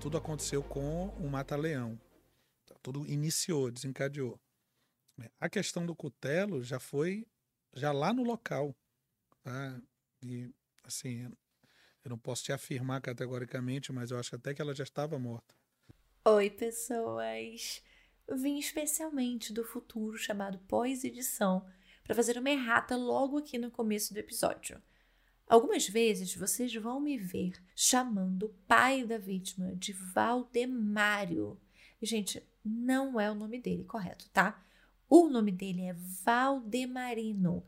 tudo aconteceu com o Mata-Leão. Tudo iniciou, desencadeou. A questão do cutelo já foi já lá no local. Tá? E, assim, eu não posso te afirmar categoricamente, mas eu acho até que ela já estava morta. Oi, pessoas! Vim especialmente do futuro chamado pós-edição para fazer uma errata logo aqui no começo do episódio. Algumas vezes vocês vão me ver chamando o pai da vítima de Valdemário. Gente, não é o nome dele, correto, tá? O nome dele é Valdemarino.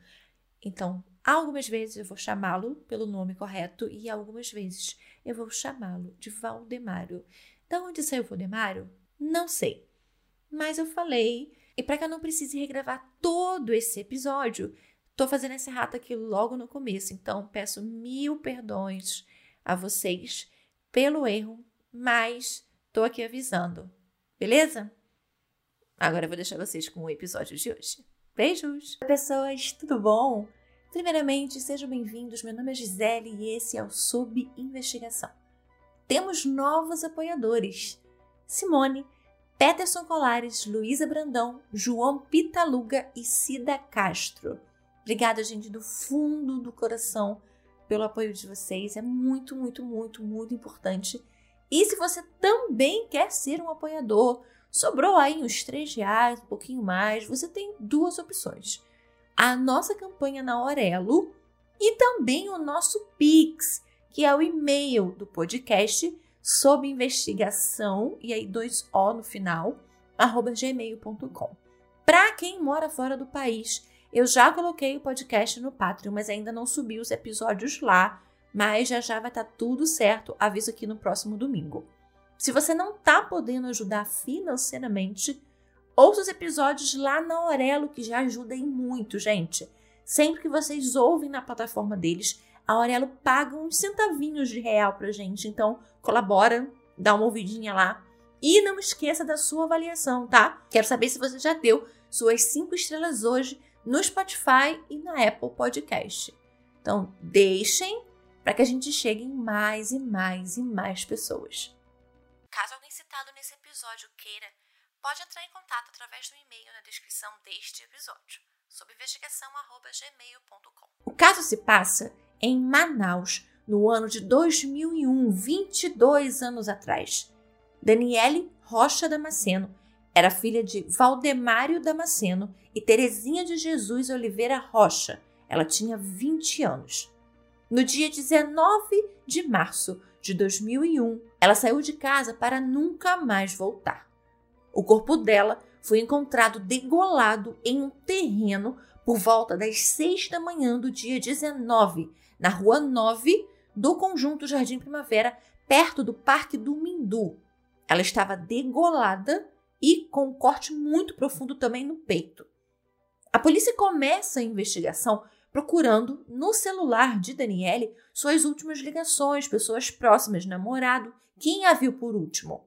Então, algumas vezes eu vou chamá-lo pelo nome correto e algumas vezes eu vou chamá-lo de Valdemário. Da onde saiu Valdemário? Não sei. Mas eu falei, e para que eu não precise regravar todo esse episódio, tô fazendo esse rato aqui logo no começo. Então, peço mil perdões a vocês pelo erro, mas tô aqui avisando. Beleza? Agora eu vou deixar vocês com o episódio de hoje. Beijos! Oi, pessoas, tudo bom? Primeiramente, sejam bem-vindos. Meu nome é Gisele e esse é o Sob Investigação. Temos novos apoiadores: Simone, Peterson Colares, Luísa Brandão, João Pitaluga e Cida Castro. Obrigada, gente, do fundo do coração pelo apoio de vocês. É muito, muito, muito, muito importante. E se você também quer ser um apoiador, Sobrou aí uns 3 reais, um pouquinho mais. Você tem duas opções. A nossa campanha na Aurelo e também o nosso Pix, que é o e-mail do podcast sob investigação, e aí dois O no final, arroba gmail.com. Para quem mora fora do país, eu já coloquei o podcast no Patreon, mas ainda não subi os episódios lá, mas já já vai estar tá tudo certo, aviso aqui no próximo domingo. Se você não está podendo ajudar financeiramente, ouça os episódios lá na Aurelo, que já ajuda em muito, gente. Sempre que vocês ouvem na plataforma deles, a Aurelo paga uns centavinhos de real pra gente. Então, colabora, dá uma ouvidinha lá. E não esqueça da sua avaliação, tá? Quero saber se você já deu suas cinco estrelas hoje no Spotify e na Apple Podcast. Então, deixem para que a gente chegue em mais e mais e mais pessoas. Caso alguém citado nesse episódio queira, pode entrar em contato através do e-mail na descrição deste episódio, sob investigação@gmail.com. O caso se passa em Manaus, no ano de 2001, 22 anos atrás. Daniele Rocha Damasceno era filha de Valdemário Damasceno e Terezinha de Jesus Oliveira Rocha. Ela tinha 20 anos. No dia 19 de março de 2001, ela saiu de casa para nunca mais voltar. O corpo dela foi encontrado degolado em um terreno por volta das 6 da manhã do dia 19, na rua 9 do conjunto Jardim Primavera, perto do Parque do Mindu. Ela estava degolada e com um corte muito profundo também no peito. A polícia começa a investigação procurando no celular de Daniele suas últimas ligações, pessoas próximas, namorado, quem a viu por último.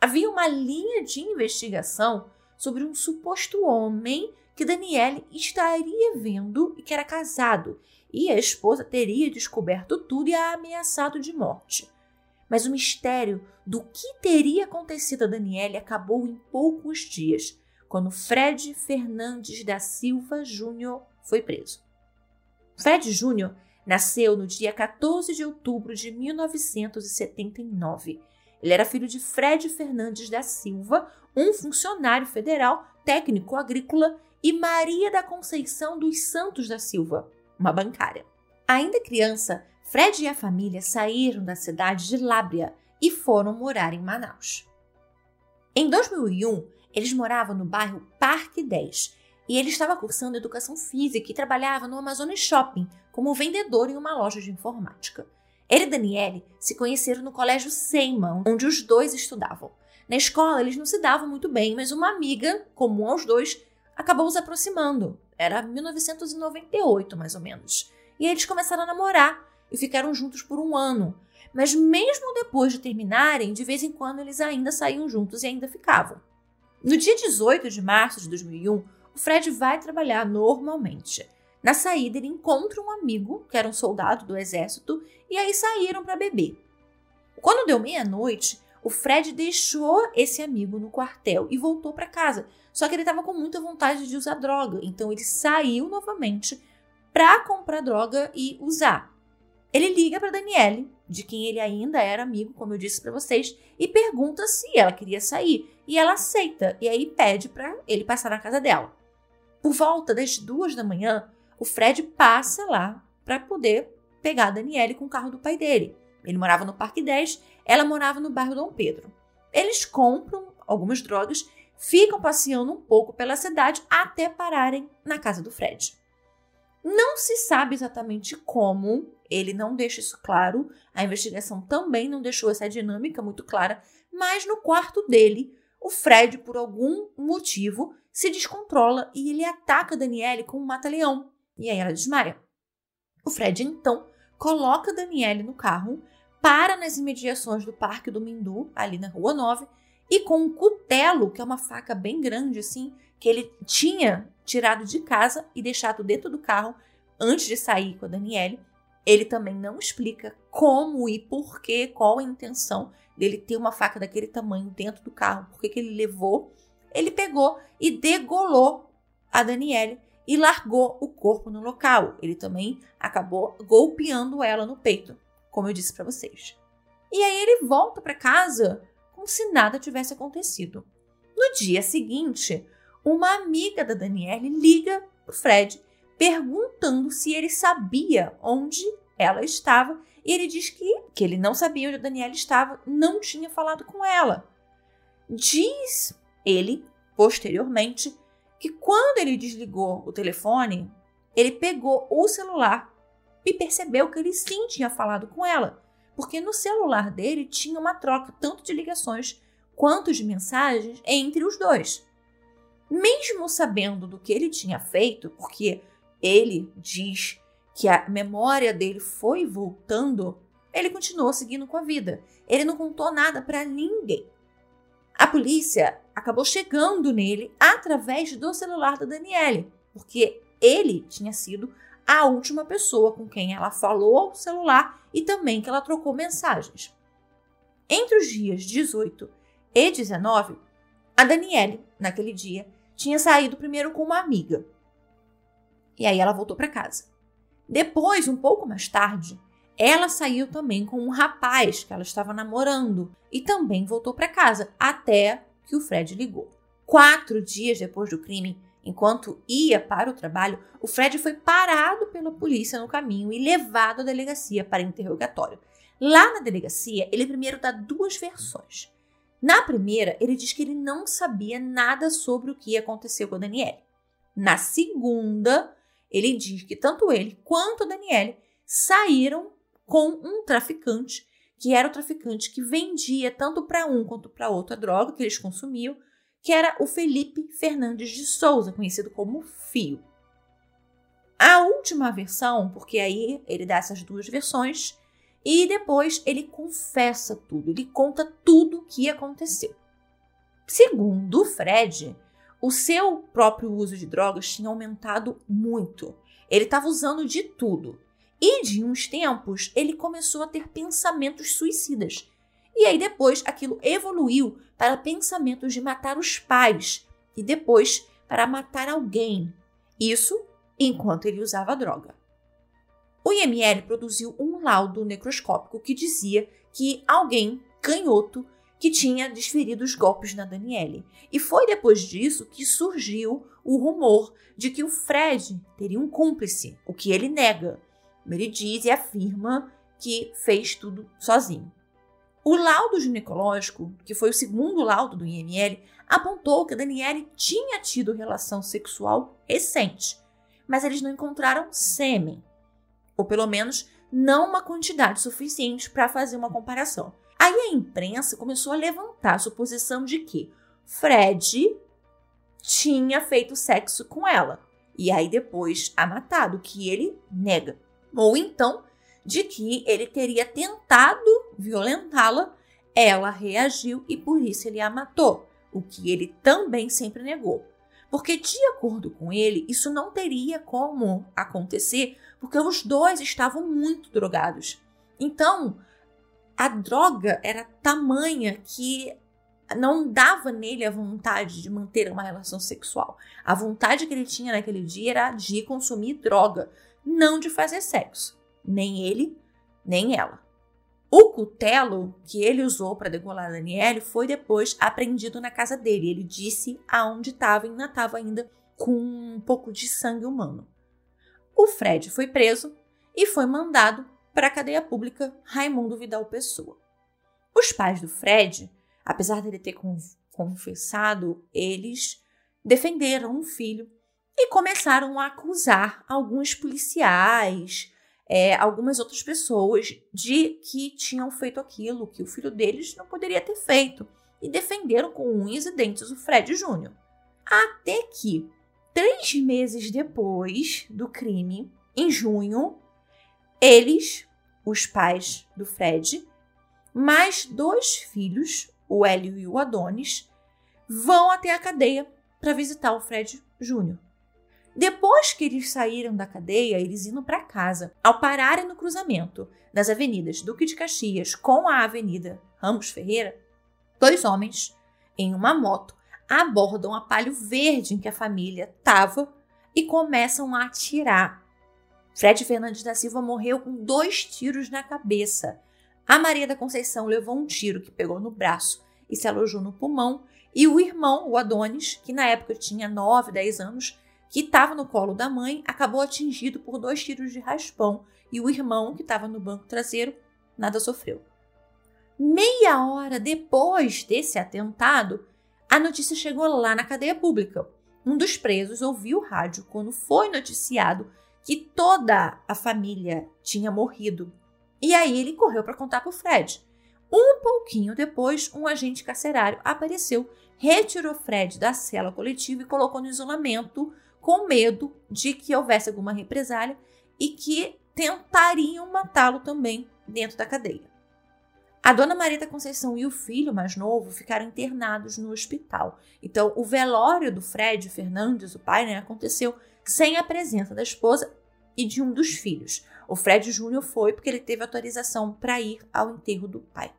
Havia uma linha de investigação sobre um suposto homem que Daniele estaria vendo e que era casado, e a esposa teria descoberto tudo e a ameaçado de morte. Mas o mistério do que teria acontecido a Daniele acabou em poucos dias, quando Fred Fernandes da Silva Júnior foi preso. Fred Jr. nasceu no dia 14 de outubro de 1979. Ele era filho de Fred Fernandes da Silva, um funcionário federal, técnico agrícola, e Maria da Conceição dos Santos da Silva, uma bancária. Ainda criança, Fred e a família saíram da cidade de Lábria e foram morar em Manaus. Em 2001, eles moravam no bairro Parque 10 e ele estava cursando educação física e trabalhava no Amazonas Shopping como vendedor em uma loja de informática. Ele e Daniele se conheceram no colégio Seymour, onde os dois estudavam. Na escola, eles não se davam muito bem, mas uma amiga, comum aos dois, acabou os aproximando. Era 1998, mais ou menos. E eles começaram a namorar e ficaram juntos por um ano. Mas mesmo depois de terminarem, de vez em quando eles ainda saíam juntos e ainda ficavam. No dia 18 de março de 2001, o Fred vai trabalhar normalmente. Na saída, ele encontra um amigo, que era um soldado do exército, e aí saíram para beber. Quando deu meia-noite, o Fred deixou esse amigo no quartel e voltou para casa. Só que ele estava com muita vontade de usar droga, então ele saiu novamente para comprar droga e usar. Ele liga para Daniele, de quem ele ainda era amigo, como eu disse para vocês, e pergunta se ela queria sair. E ela aceita, e aí pede para ele passar na casa dela. Por volta das duas da manhã, o Fred passa lá para poder pegar a Daniele com o carro do pai dele. Ele morava no Parque 10, ela morava no bairro Dom Pedro. Eles compram algumas drogas, ficam passeando um pouco pela cidade até pararem na casa do Fred. Não se sabe exatamente como, ele não deixa isso claro, a investigação também não deixou essa dinâmica muito clara, mas no quarto dele, o Fred, por algum motivo, se descontrola e ele ataca a Daniele com um mata-leão. E aí ela desmaia. O Fred então coloca a Daniele no carro, para nas imediações do Parque do Mindu, ali na Rua 9, e com um cutelo, que é uma faca bem grande assim, que ele tinha tirado de casa e deixado dentro do carro antes de sair com a Daniele. Ele também não explica como e por que, qual a intenção dele ter uma faca daquele tamanho dentro do carro, por que ele levou. Ele pegou e degolou a Daniele e largou o corpo no local. Ele também acabou golpeando ela no peito, como eu disse para vocês. E aí ele volta para casa como se nada tivesse acontecido. No dia seguinte, uma amiga da Danielle liga pro Fred perguntando se ele sabia onde ela estava e ele diz que, que ele não sabia onde a Daniela estava, não tinha falado com ela. Diz ele, posteriormente, que quando ele desligou o telefone, ele pegou o celular e percebeu que ele sim tinha falado com ela, porque no celular dele tinha uma troca tanto de ligações quanto de mensagens entre os dois. Mesmo sabendo do que ele tinha feito, porque ele diz que a memória dele foi voltando, ele continuou seguindo com a vida. Ele não contou nada para ninguém. A polícia acabou chegando nele através do celular da Daniele, porque ele tinha sido a última pessoa com quem ela falou ao celular e também que ela trocou mensagens. Entre os dias 18 e 19, a Daniele, naquele dia, tinha saído primeiro com uma amiga. E aí ela voltou para casa. Depois, um pouco mais tarde, ela saiu também com um rapaz que ela estava namorando e também voltou para casa até que o Fred ligou. Quatro dias depois do crime, enquanto ia para o trabalho, o Fred foi parado pela polícia no caminho e levado à delegacia para interrogatório. Lá na delegacia, ele primeiro dá duas versões. Na primeira, ele diz que ele não sabia nada sobre o que aconteceu com a Daniele. Na segunda, ele diz que tanto ele quanto a Daniele saíram com um traficante, que era o traficante que vendia tanto para um quanto para outro a droga que eles consumiam, que era o Felipe Fernandes de Souza, conhecido como Fio. A última versão, porque aí ele dá essas duas versões, e depois ele confessa tudo, ele conta tudo o que aconteceu. Segundo Fred, o seu próprio uso de drogas tinha aumentado muito. Ele estava usando de tudo. E de uns tempos ele começou a ter pensamentos suicidas. E aí depois aquilo evoluiu para pensamentos de matar os pais e depois para matar alguém. Isso enquanto ele usava droga. O IML produziu um laudo necroscópico que dizia que alguém canhoto que tinha desferido os golpes na Daniele. E foi depois disso que surgiu o rumor de que o Fred teria um cúmplice, o que ele nega. Ele diz e afirma que fez tudo sozinho. O laudo ginecológico, que foi o segundo laudo do IML, apontou que a Daniele tinha tido relação sexual recente, mas eles não encontraram sêmen, ou pelo menos não uma quantidade suficiente para fazer uma comparação. Aí a imprensa começou a levantar a suposição de que Fred tinha feito sexo com ela e aí depois a matado, que ele nega. Ou então de que ele teria tentado violentá-la, ela reagiu e por isso ele a matou, o que ele também sempre negou. Porque, de acordo com ele, isso não teria como acontecer, porque os dois estavam muito drogados. Então, a droga era tamanha que não dava nele a vontade de manter uma relação sexual. A vontade que ele tinha naquele dia era de consumir droga, não de fazer sexo. Nem ele, nem ela. O cutelo que ele usou para degolar Daniele foi depois apreendido na casa dele. Ele disse aonde estava e ainda estava ainda com um pouco de sangue humano. O Fred foi preso e foi mandado para a cadeia pública Raimundo Vidal Pessoa. Os pais do Fred apesar dele ter confessado, eles defenderam o filho e começaram a acusar alguns policiais, é, algumas outras pessoas de que tinham feito aquilo que o filho deles não poderia ter feito e defenderam com unhas e dentes o Fred Júnior. Até que, três meses depois do crime, em junho, eles, os pais do Fred, mais dois filhos, o Hélio e o Adonis, vão até a cadeia para visitar o Fred Júnior. Depois que eles saíram da cadeia, eles indo para casa. Ao pararem no cruzamento das avenidas Duque de Caxias com a Avenida Ramos Ferreira, dois homens em uma moto abordam a palio verde em que a família estava e começam a atirar. Fred Fernandes da Silva morreu com dois tiros na cabeça a Maria da Conceição levou um tiro que pegou no braço e se alojou no pulmão, e o irmão, o Adonis, que na época tinha 9, 10 anos, que estava no colo da mãe, acabou atingido por dois tiros de raspão, e o irmão, que estava no banco traseiro, nada sofreu. Meia hora depois desse atentado, a notícia chegou lá na cadeia pública. Um dos presos ouviu o rádio quando foi noticiado que toda a família tinha morrido e aí ele correu para contar para o Fred. Um pouquinho depois, um agente carcerário apareceu, retirou Fred da cela coletiva e colocou no isolamento, com medo de que houvesse alguma represália e que tentariam matá-lo também dentro da cadeia. A dona Maria da Conceição e o filho mais novo ficaram internados no hospital. Então, o velório do Fred Fernandes, o pai, né, aconteceu sem a presença da esposa e de um dos filhos. O Fred Júnior foi porque ele teve autorização para ir ao enterro do pai.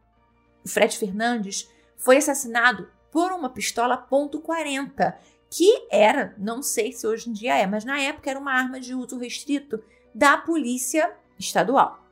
O Fred Fernandes foi assassinado por uma pistola .40, que era, não sei se hoje em dia é, mas na época era uma arma de uso restrito da Polícia Estadual.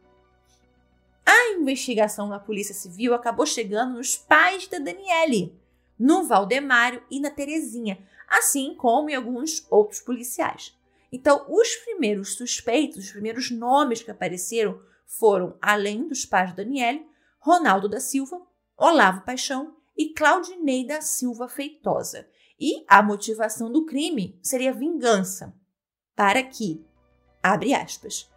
A investigação da Polícia Civil acabou chegando nos pais da Daniele, no Valdemário e na Terezinha, assim como em alguns outros policiais. Então, os primeiros suspeitos, os primeiros nomes que apareceram foram, além dos pais de Daniele, Ronaldo da Silva, Olavo Paixão e Claudinei da Silva Feitosa. E a motivação do crime seria vingança, para que, abre aspas,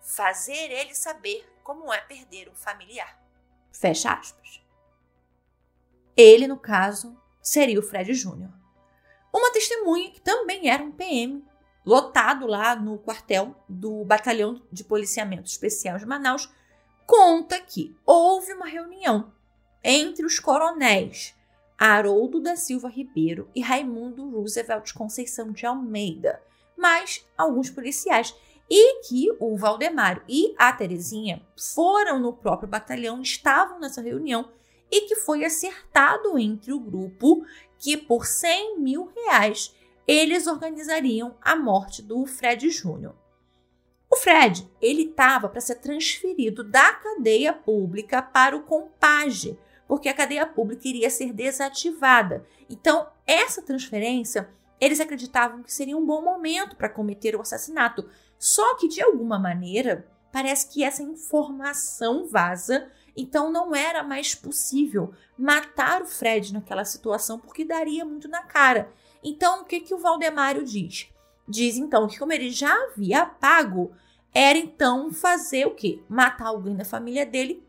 fazer ele saber como é perder um familiar. Fecha aspas. Ele, no caso, seria o Fred Júnior. Uma testemunha que também era um PM lotado lá no quartel do Batalhão de Policiamento Especial de Manaus, conta que houve uma reunião entre os coronéis Haroldo da Silva Ribeiro e Raimundo Roosevelt Conceição de Almeida, mais alguns policiais, e que o Valdemário e a Terezinha foram no próprio batalhão, estavam nessa reunião e que foi acertado entre o grupo que por 100 mil reais eles organizariam a morte do Fred Júnior. O Fred, ele estava para ser transferido da cadeia pública para o compage, porque a cadeia pública iria ser desativada. Então, essa transferência, eles acreditavam que seria um bom momento para cometer o assassinato. Só que de alguma maneira, parece que essa informação vaza, então não era mais possível matar o Fred naquela situação porque daria muito na cara. Então, o que, que o Valdemário diz? Diz então que, como ele já havia pago, era então fazer o quê? Matar alguém da família dele,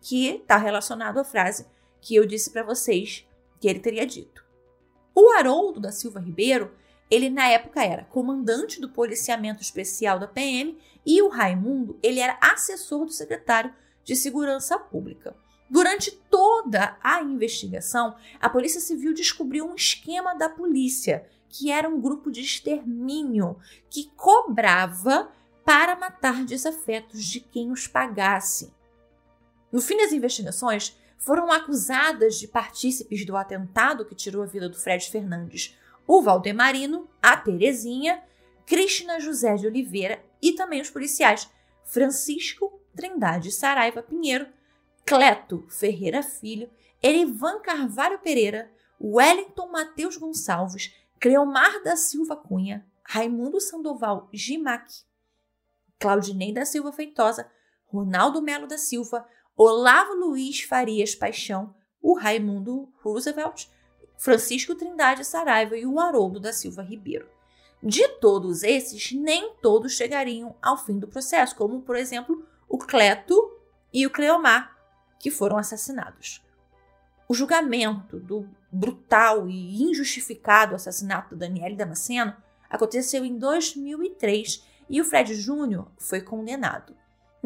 que está relacionado à frase que eu disse para vocês que ele teria dito. O Haroldo da Silva Ribeiro, ele na época era comandante do policiamento especial da PM e o Raimundo, ele era assessor do secretário de Segurança Pública. Durante toda a investigação, a Polícia Civil descobriu um esquema da polícia, que era um grupo de extermínio que cobrava para matar desafetos de quem os pagasse. No fim das investigações, foram acusadas de partícipes do atentado que tirou a vida do Fred Fernandes o Valdemarino, a Terezinha, Cristina José de Oliveira e também os policiais Francisco Trindade Saraiva Pinheiro, Cleto Ferreira Filho, Erivan Carvalho Pereira, Wellington Mateus Gonçalves, Cleomar da Silva Cunha, Raimundo Sandoval Gimac, Claudinei da Silva Feitosa, Ronaldo Melo da Silva, Olavo Luiz Farias Paixão, o Raimundo Roosevelt, Francisco Trindade Saraiva e o Haroldo da Silva Ribeiro. De todos esses, nem todos chegariam ao fim do processo, como, por exemplo, o Cleto e o Cleomar, que foram assassinados. O julgamento do brutal e injustificado assassinato de Daniele Damasceno aconteceu em 2003 e o Fred Júnior foi condenado.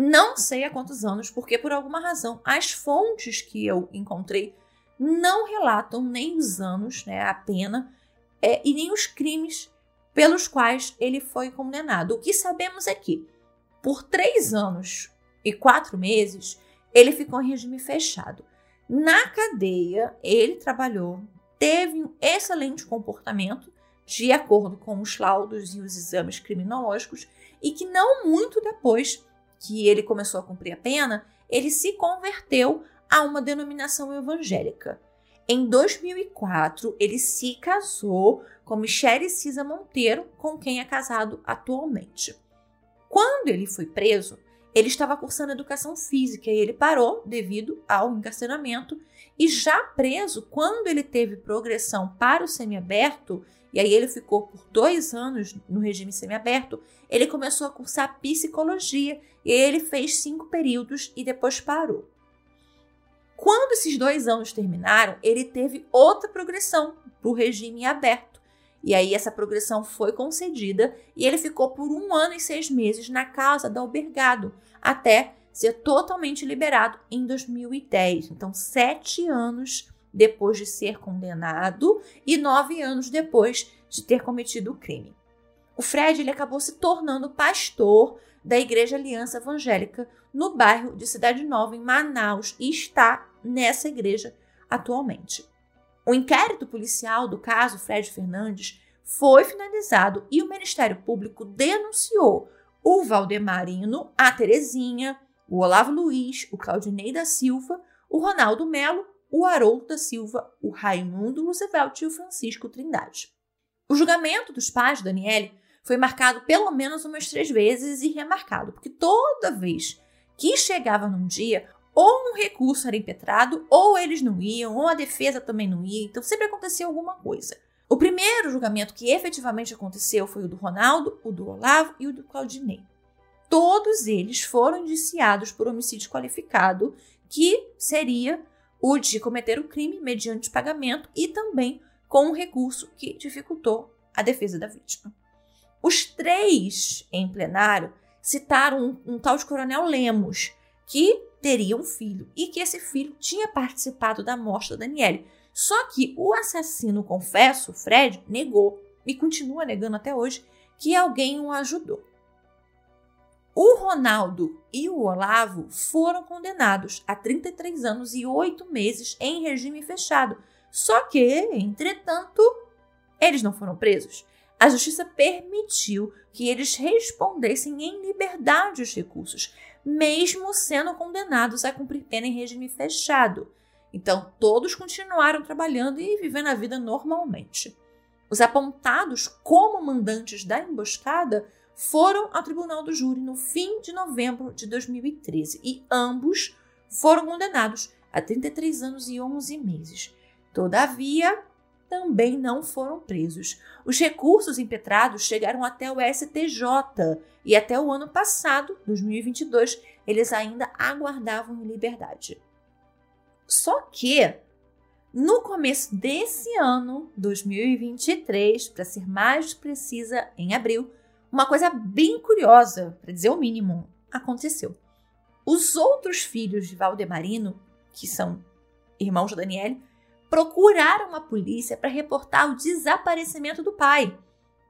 Não sei há quantos anos, porque por alguma razão as fontes que eu encontrei não relatam nem os anos, né, a pena, é, e nem os crimes pelos quais ele foi condenado. O que sabemos é que, por três anos e quatro meses, ele ficou em regime fechado. Na cadeia, ele trabalhou, teve um excelente comportamento, de acordo com os laudos e os exames criminológicos, e que não muito depois que ele começou a cumprir a pena, ele se converteu a uma denominação evangélica. Em 2004, ele se casou com Michele Cisa Monteiro, com quem é casado atualmente. Quando ele foi preso, ele estava cursando educação física e ele parou devido ao encarceramento. E já preso, quando ele teve progressão para o semiaberto, e aí ele ficou por dois anos no regime semiaberto, ele começou a cursar psicologia e ele fez cinco períodos e depois parou. Quando esses dois anos terminaram, ele teve outra progressão para o regime aberto. E aí essa progressão foi concedida e ele ficou por um ano e seis meses na casa da Albergado, até ser totalmente liberado em 2010. Então, sete anos depois de ser condenado e nove anos depois de ter cometido o crime. O Fred ele acabou se tornando pastor da Igreja Aliança Evangélica no bairro de Cidade Nova, em Manaus, e está nessa igreja atualmente. O inquérito policial do caso Fred Fernandes foi finalizado e o Ministério Público denunciou o Valdemarino, a Terezinha, o Olavo Luiz, o Claudinei da Silva, o Ronaldo Melo, o Haroldo da Silva, o Raimundo Roosevelt e o Francisco Trindade. O julgamento dos pais de Daniele foi marcado pelo menos umas três vezes e remarcado, porque toda vez que chegava num dia, ou um recurso era impetrado, ou eles não iam, ou a defesa também não ia, então sempre acontecia alguma coisa. O primeiro julgamento que efetivamente aconteceu foi o do Ronaldo, o do Olavo e o do Claudinei. Todos eles foram indiciados por homicídio qualificado, que seria o de cometer o crime mediante pagamento e também com um recurso que dificultou a defesa da vítima. Os três em plenário citaram um, um tal de Coronel Lemos, que teria um filho e que esse filho tinha participado da morte da Daniele. Só que o assassino, confesso, Fred, negou e continua negando até hoje que alguém o ajudou. O Ronaldo e o Olavo foram condenados a 33 anos e 8 meses em regime fechado. Só que, entretanto, eles não foram presos. A justiça permitiu que eles respondessem em liberdade os recursos, mesmo sendo condenados a cumprir pena em regime fechado. Então, todos continuaram trabalhando e vivendo a vida normalmente. Os apontados como mandantes da emboscada foram ao tribunal do júri no fim de novembro de 2013 e ambos foram condenados a 33 anos e 11 meses. Todavia, também não foram presos. Os recursos impetrados chegaram até o STJ e até o ano passado, 2022, eles ainda aguardavam liberdade. Só que no começo desse ano, 2023, para ser mais precisa, em abril, uma coisa bem curiosa, para dizer o mínimo, aconteceu. Os outros filhos de Valdemarino, que são irmãos de Daniele, procuraram a polícia para reportar o desaparecimento do pai.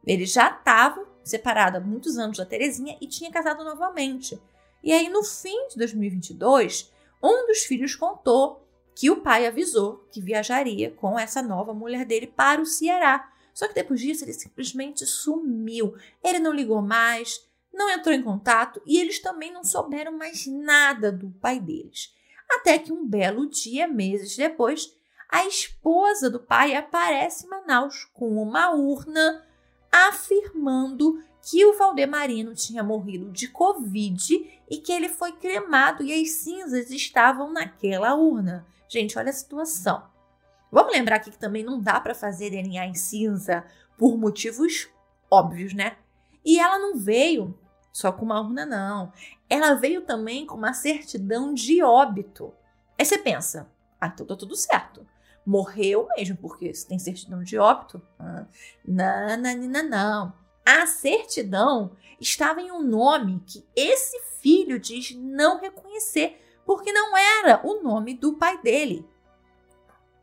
Ele já estava separado há muitos anos da Terezinha e tinha casado novamente. E aí, no fim de 2022, um dos filhos contou que o pai avisou que viajaria com essa nova mulher dele para o Ceará. Só que depois disso ele simplesmente sumiu. Ele não ligou mais, não entrou em contato e eles também não souberam mais nada do pai deles. Até que um belo dia, meses depois, a esposa do pai aparece em Manaus com uma urna afirmando que o Valdemarino tinha morrido de Covid e que ele foi cremado e as cinzas estavam naquela urna. Gente, olha a situação. Vamos lembrar aqui que também não dá para fazer DNA em cinza por motivos óbvios, né? E ela não veio só com uma urna, não. Ela veio também com uma certidão de óbito. Aí você pensa, ah, então tá tudo certo. Morreu mesmo, porque se tem certidão de óbito. Não, não, não, não. A certidão estava em um nome que esse filho diz não reconhecer, porque não era o nome do pai dele.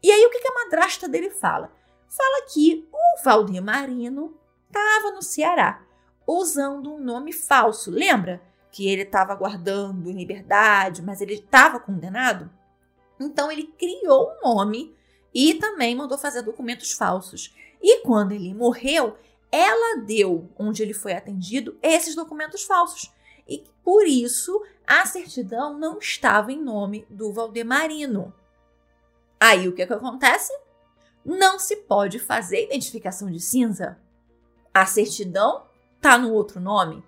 E aí o que a madrasta dele fala? Fala que o Valdir Marino estava no Ceará usando um nome falso. Lembra que ele estava guardando em liberdade, mas ele estava condenado? Então ele criou um nome e também mandou fazer documentos falsos. E quando ele morreu, ela deu, onde ele foi atendido, esses documentos falsos. E por isso a certidão não estava em nome do Valdemarino. Aí o que, é que acontece? Não se pode fazer identificação de cinza. A certidão está no outro nome.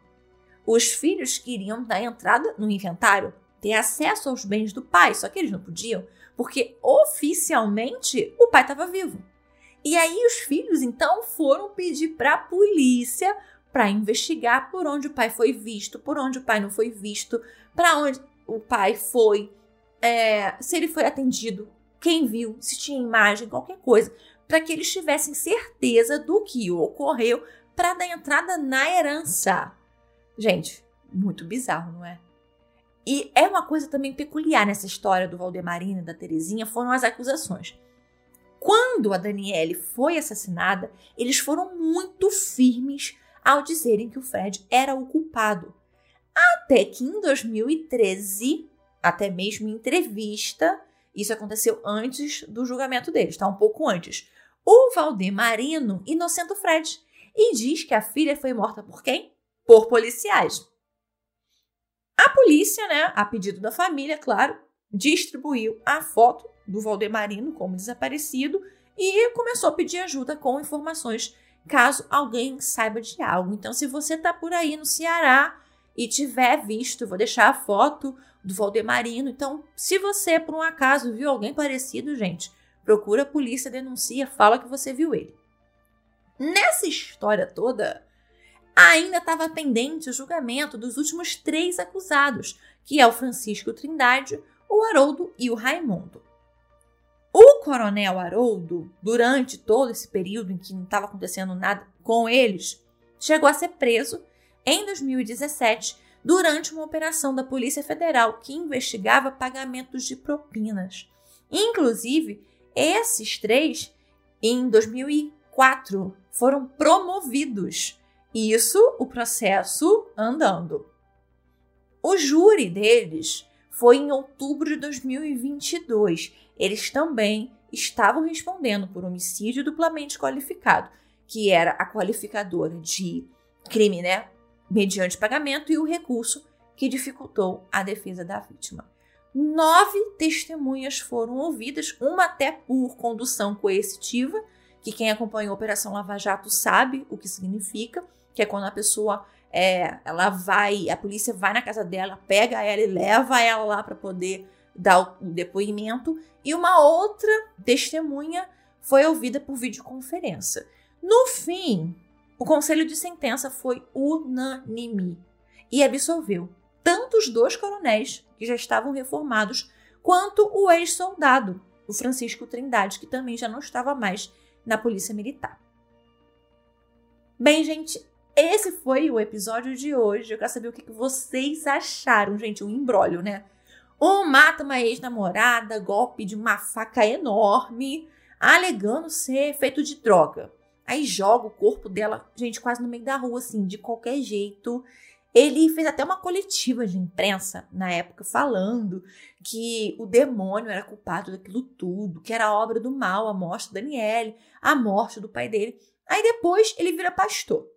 Os filhos queriam dar entrada no inventário, ter acesso aos bens do pai, só que eles não podiam, porque oficialmente o pai estava vivo. E aí os filhos então foram pedir para a polícia para investigar por onde o pai foi visto, por onde o pai não foi visto, para onde o pai foi, é, se ele foi atendido, quem viu, se tinha imagem, qualquer coisa, para que eles tivessem certeza do que ocorreu para dar entrada na herança. Gente, muito bizarro, não é? E é uma coisa também peculiar nessa história do Valdemarino e da Terezinha foram as acusações. Quando a Daniele foi assassinada, eles foram muito firmes ao dizerem que o Fred era o culpado. Até que em 2013, até mesmo em entrevista, isso aconteceu antes do julgamento deles, tá? Um pouco antes. O Valdemarino inocenta o Fred e diz que a filha foi morta por quem? Por policiais. A polícia, né, a pedido da família, claro, distribuiu a foto do Valdemarino como desaparecido e começou a pedir ajuda com informações caso alguém saiba de algo. Então, se você está por aí no Ceará e tiver visto, vou deixar a foto do Valdemarino. Então, se você por um acaso viu alguém parecido, gente, procura a polícia, denuncia, fala que você viu ele. Nessa história toda, ainda estava pendente o julgamento dos últimos três acusados, que é o Francisco Trindade, o Haroldo e o Raimundo. O coronel Haroldo, durante todo esse período em que não estava acontecendo nada com eles, chegou a ser preso em 2017 durante uma operação da Polícia Federal que investigava pagamentos de propinas. Inclusive, esses três, em 2004, foram promovidos. Isso, o processo andando. O júri deles foi em outubro de 2022 eles também estavam respondendo por homicídio duplamente qualificado, que era a qualificadora de crime, né, mediante pagamento e o recurso que dificultou a defesa da vítima. Nove testemunhas foram ouvidas, uma até por condução coercitiva, que quem acompanhou a Operação Lava Jato sabe o que significa, que é quando a pessoa é, ela vai, a polícia vai na casa dela, pega ela e leva ela lá para poder dar o depoimento, e uma outra testemunha foi ouvida por videoconferência. No fim, o conselho de sentença foi unânime e absolveu tanto os dois coronéis, que já estavam reformados, quanto o ex-soldado, o Francisco Trindade, que também já não estava mais na Polícia Militar. Bem, gente, esse foi o episódio de hoje. Eu quero saber o que vocês acharam, gente. Um embrólio, né? Um mata uma ex-namorada, golpe de uma faca enorme, alegando ser feito de droga. Aí joga o corpo dela, gente, quase no meio da rua, assim, de qualquer jeito. Ele fez até uma coletiva de imprensa na época falando que o demônio era culpado daquilo tudo, que era obra do mal, a morte do Daniele, a morte do pai dele. Aí depois ele vira pastor.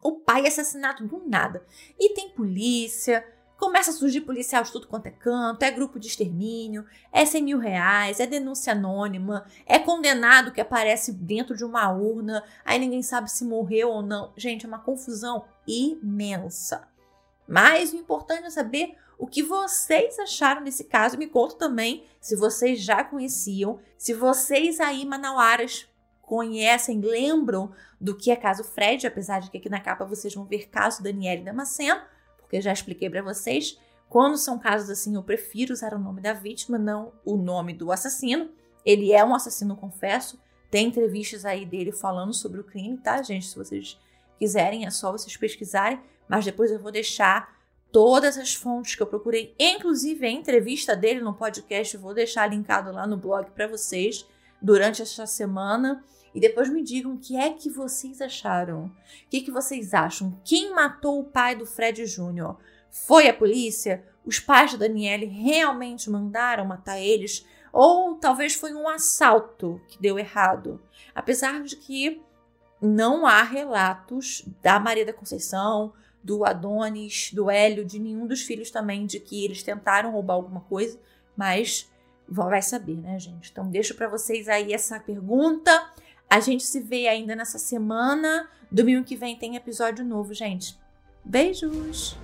O pai é assassinado do nada. E tem polícia, começa a surgir policial de tudo quanto é canto, é grupo de extermínio, é 100 mil reais, é denúncia anônima, é condenado que aparece dentro de uma urna, aí ninguém sabe se morreu ou não. Gente, é uma confusão imensa. Mas o importante é saber o que vocês acharam desse caso. Me conta também se vocês já conheciam, se vocês aí, manauaras, conhecem, lembram do que é caso Fred, apesar de que aqui na capa vocês vão ver caso Daniele Damasceno, porque já expliquei para vocês. Quando são casos assim, eu prefiro usar o nome da vítima, não o nome do assassino. Ele é um assassino, confesso. Tem entrevistas aí dele falando sobre o crime, tá, gente? Se vocês quiserem, é só vocês pesquisarem. Mas depois eu vou deixar todas as fontes que eu procurei, inclusive a entrevista dele no podcast, eu vou deixar linkado lá no blog para vocês durante esta semana. E depois me digam o que é que vocês acharam. O que, que vocês acham? Quem matou o pai do Fred Júnior? Foi a polícia? Os pais da Daniele realmente mandaram matar eles? Ou talvez foi um assalto que deu errado? Apesar de que não há relatos da Maria da Conceição, do Adonis, do Hélio, de nenhum dos filhos também, de que eles tentaram roubar alguma coisa, mas vai saber, né, gente? Então deixo para vocês aí essa pergunta. A gente se vê ainda nessa semana. Domingo que vem tem episódio novo, gente. Beijos!